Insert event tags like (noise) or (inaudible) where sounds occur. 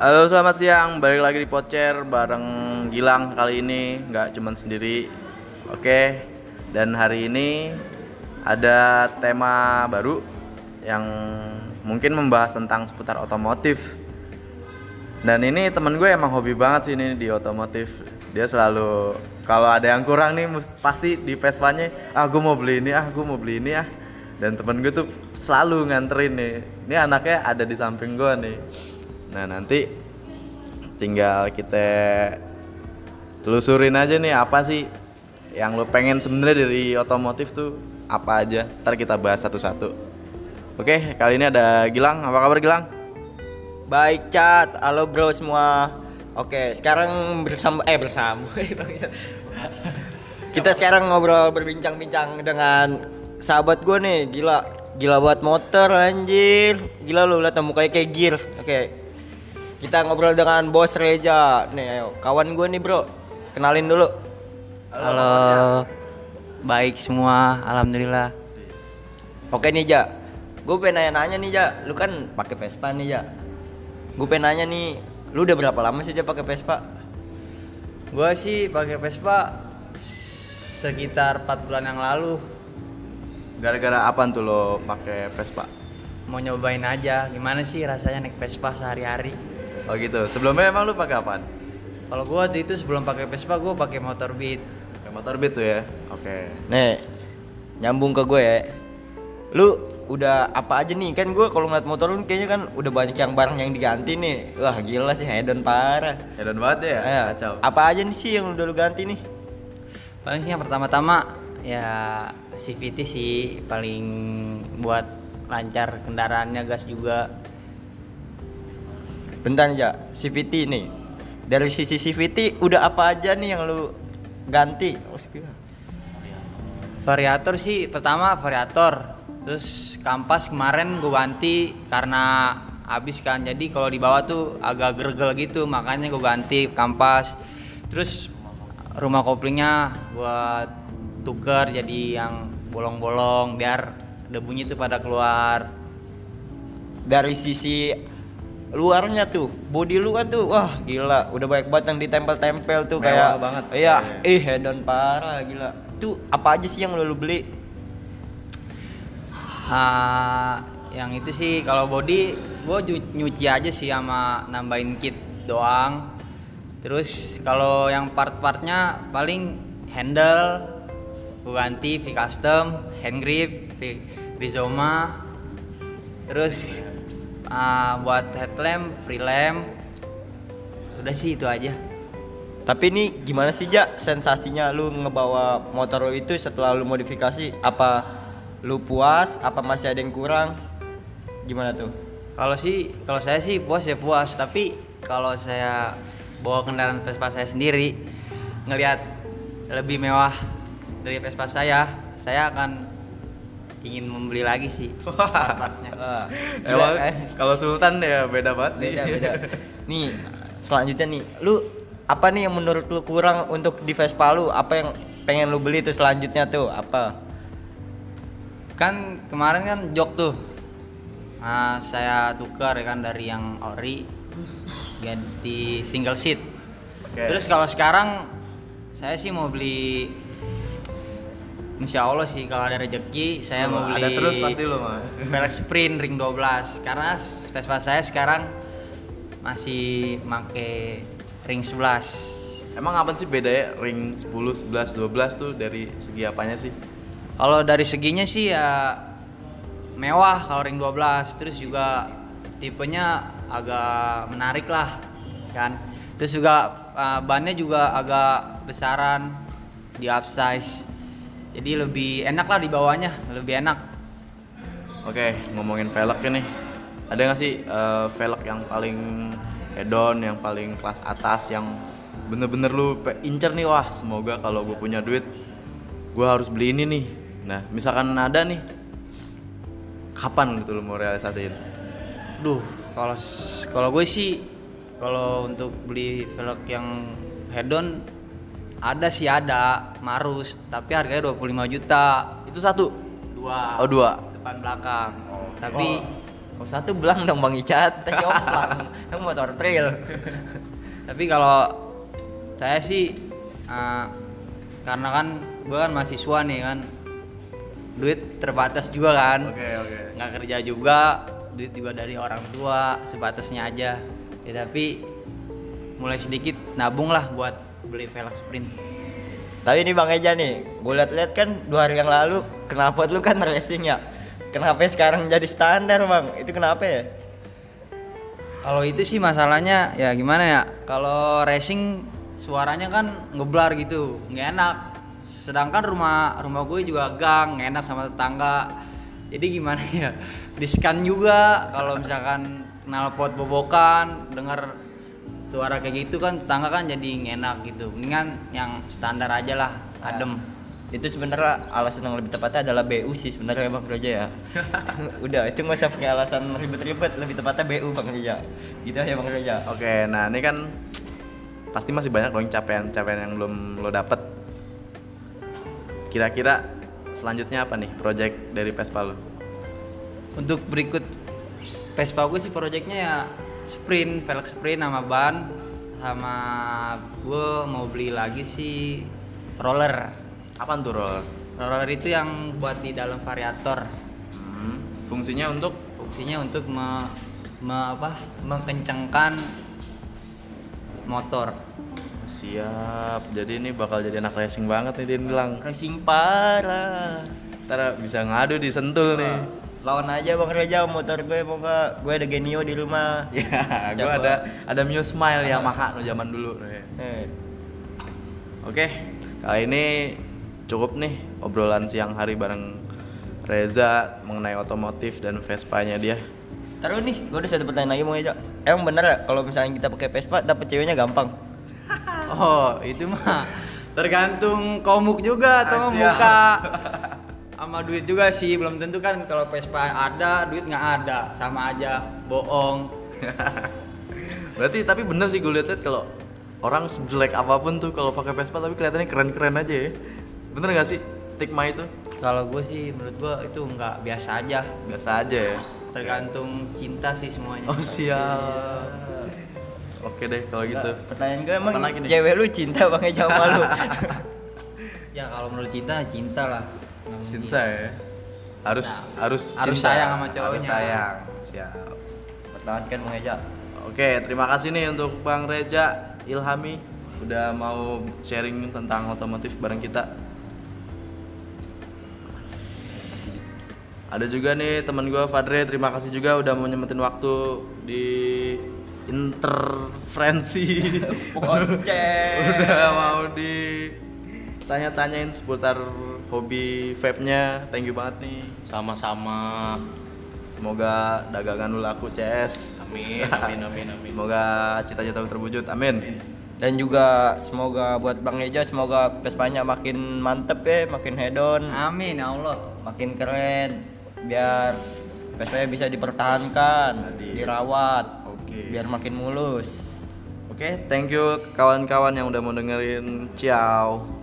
Halo selamat siang, balik lagi di Pocer bareng Gilang kali ini. Nggak cuman sendiri. Oke, dan hari ini ada tema baru yang mungkin membahas tentang seputar otomotif. Dan ini temen gue emang hobi banget sih ini di otomotif. Dia selalu, kalau ada yang kurang nih pasti di Vespanya Ah gue mau beli ini, ah gue mau beli ini ah. Dan temen gue tuh selalu nganterin nih. Ini anaknya ada di samping gue nih nah nanti tinggal kita telusurin aja nih apa sih yang lo pengen sebenarnya dari otomotif tuh apa aja ntar kita bahas satu-satu oke kali ini ada Gilang apa kabar Gilang Baik chat, halo bro semua. Oke, sekarang bersama eh bersama. (laughs) Kita sekarang ngobrol berbincang-bincang dengan sahabat gue nih, gila. Gila buat motor anjir. Gila lu lihat mukanya kayak gear. Oke. Kita ngobrol dengan Bos Reja. Nih, ayo. Kawan gue nih, Bro. Kenalin dulu. Halo. Baik semua, alhamdulillah. Oke nih, Ja. Gue pengen nanya-nanya nih, Ja. Lu kan pakai Vespa nih, Ja. Gue pengen nanya nih, lu udah berapa lama sih Ja pakai Vespa? Gua sih pakai Vespa sekitar 4 bulan yang lalu. gara-gara apa tuh lo pakai Vespa Mau nyobain aja gimana sih rasanya naik Vespa sehari-hari. Oh gitu sebelumnya emang lo pakai apaan Kalau gua waktu itu sebelum pakai Vespa gua pakai motor Beat. pakai motor beat tuh ya oke Nih, nyambung ke gue ya. Lu udah apa aja nih? Kan gue kalau ngeliat motor lu kayaknya kan udah banyak yang barang yang diganti nih. Wah gila sih hedon parah. hedon banget ya Ayo, kacau apa aja nih sih yang udah lu ganti nih? Paling sih yang pertama-tama ya CVT sih paling buat lancar kendaraannya gas juga. Bentar aja, CVT nih. Dari sisi CVT udah apa aja nih yang lu ganti? Oh, gila. Variator sih pertama variator, terus kampas kemarin gue ganti karena habis kan, jadi kalau di bawah tuh agak gergel gitu, makanya gue ganti kampas. Terus rumah koplingnya buat tuker jadi yang bolong-bolong biar debunya tuh pada keluar. Dari sisi luarnya tuh, body lu kan tuh wah gila, udah banyak banget yang ditempel-tempel tuh Mewah kayak banget. Iya, Iya. eh hedon parah gila. Tuh apa aja sih yang lu, lu beli? Ah, yang itu sih kalau body gue nyuci aja sih sama nambahin kit doang. Terus kalau yang part-partnya paling handle gue ganti V custom, hand grip, V Rizoma. Terus ah, buat headlamp, free lamp. Udah sih itu aja. Tapi ini gimana sih Ja sensasinya lu ngebawa motor lu itu setelah lu modifikasi apa lu puas apa masih ada yang kurang? Gimana tuh? Kalau sih, kalau saya sih puas ya puas. Tapi kalau saya bawa kendaraan Vespa saya sendiri, ngelihat lebih mewah dari Vespa saya, saya akan ingin membeli lagi sih. (laughs) part-partnya. Emang eh. kalau Sultan ya beda banget sih. beda beda. (laughs) Nih, selanjutnya nih, lu apa nih yang menurut lu kurang untuk di Vespa lu? Apa yang pengen lu beli tuh selanjutnya tuh? Apa? Kan kemarin kan jok tuh, Nah, saya tukar ya kan dari yang ori ganti single seat. Oke. Terus kalau sekarang saya sih mau beli Insya Allah sih kalau ada rezeki saya Oh, mau beli ada terus pasti lu mah. (laughs) velg sprint ring 12 karena Vespa saya sekarang masih make ring 11 Emang apa sih bedanya ring 10, 11, 12 tuh dari segi apanya sih? kalau dari seginya sih ya mewah kalau ring 12 terus juga tipenya agak menarik lah kan? Terus juga uh, bannya juga agak besaran di upsize jadi lebih enak lah di bawahnya lebih enak Oke, ngomongin velgnya nih. Ada nggak sih eh, velg yang paling hedon, yang paling kelas atas, yang bener-bener lu incer nih wah semoga kalau gue punya duit, gue harus beli ini nih. Nah, misalkan ada nih, kapan gitu lu mau realisasiin? Duh, kalau kalau gue sih kalau untuk beli velg yang head-on ada sih ada Marus, tapi harganya 25 juta. Itu satu. Dua. Oh dua. Depan belakang. Tapi Kalau satu belang dong Bang Icat, tadi oplang. Yang motor trail. (laughs) Tapi kalau saya sih eh, karena kan gue kan mahasiswa nih kan duit terbatas juga kan Oke, oke. nggak kerja juga duit juga dari orang tua sebatasnya aja ya tapi mulai sedikit nabung lah buat beli velg sprint Tapi ini Bang Eja nih, gue liat-liat kan dua hari yang lalu kenapa lu kan racing ya? Kenapa sekarang jadi standar Bang? Itu kenapa ya? kalau itu sih masalahnya ya gimana ya kalau racing suaranya kan ngeblar gitu nggak enak sedangkan rumah rumah gue juga gang nggak enak sama tetangga jadi gimana ya (laughs) diskan juga kalau misalkan knalpot bobokan denger suara kayak gitu kan tetangga kan jadi enak gitu mendingan yang standar aja lah adem Itu sebenarnya alasan yang lebih tepatnya adalah BU sih sebenarnya Bang Reja ya. (laughs) Udah, itu nggak usah pakai alasan ribet-ribet, lebih tepatnya BU Bang Reja. Gitu aja Bang Reja. Oke, nah ini kan pasti masih banyak dong capaian-capaian yang belum lo dapet. Kira-kira selanjutnya apa nih project dari Vespa lo? Untuk berikut Vespa gue sih proyeknya ya sprint, velg sprint sama ban sama gue mau beli lagi sih roller. Apaan tuh roller? Roller itu yang buat di dalam variator. Hmm, fungsinya untuk Fungsinya untuk me, me- apa? mengencangkan motor. siap. Jadi ini bakal jadi anak racing banget nih dia bilang. Racing parah. Ntar bisa ngadu di Sentul nih. Lawan aja Bang Reja motor gue mau nggak? Gue ada Genio di rumah. (laughs) Ya, gue ada ada Mio Smile Yamaha no zaman dulu. nih. Eh, Oke, kali ini cukup nih obrolan siang hari bareng Reza mengenai otomotif dan Vespa-nya dia. Taruh nih, gue ada satu pertanyaan lagi mau aja. Emang bener ya kalau misalnya kita pakai Vespa dapet ceweknya gampang? (laughs) Oh, itu mah tergantung komuk juga atau muka. (laughs) Sama duit juga sih, belum tentu kan kalau Vespa ada, duit nggak ada, sama aja bohong. (laughs) Berarti tapi bener sih gue liat kalau orang sejelek apa pun tuh kalau pakai Vespa tapi kelihatannya keren-keren aja ya. Bener gak sih stigma itu? Kalau gue sih menurut gue itu nggak biasa aja, Biasa aja ya. tergantung cinta sih semuanya. Oh siap. Oke deh kalau gitu. Nggak, pertanyaan gue emang cewek lu cinta Bang Eja sama (laughs) lu? Ya kalau menurut cinta cinta lah. Nggak Cinta ya. Harus harus harus cinta. sayang sama Harus cowoknya. sayang. Siap. Pertahankan Bang Eja. Oke, terima kasih nih untuk Bang Reja Ilhami udah mau sharing tentang otomotif bareng kita. Ada juga nih teman gue Fadre, terima kasih juga udah mau nyempetin waktu di interferensi. (laughs) Udah mau di tanya-tanyain seputar hobi vape-nya. Thank you banget nih. Sama-sama. Semoga dagangan lu laku, CS. Amin, amin, amin, (laughs) amin. Semoga cita-cita lu terwujud. Amin. Dan juga semoga buat Bang Eja semoga Vespanya makin mantep ya, makin hedon, Amin ya Allah. makin keren. Biar Vespanya bisa dipertahankan, Sadis. dirawat, Oke. biar makin mulus. Oke, thank you kawan-kawan yang udah mau dengerin. Ciao.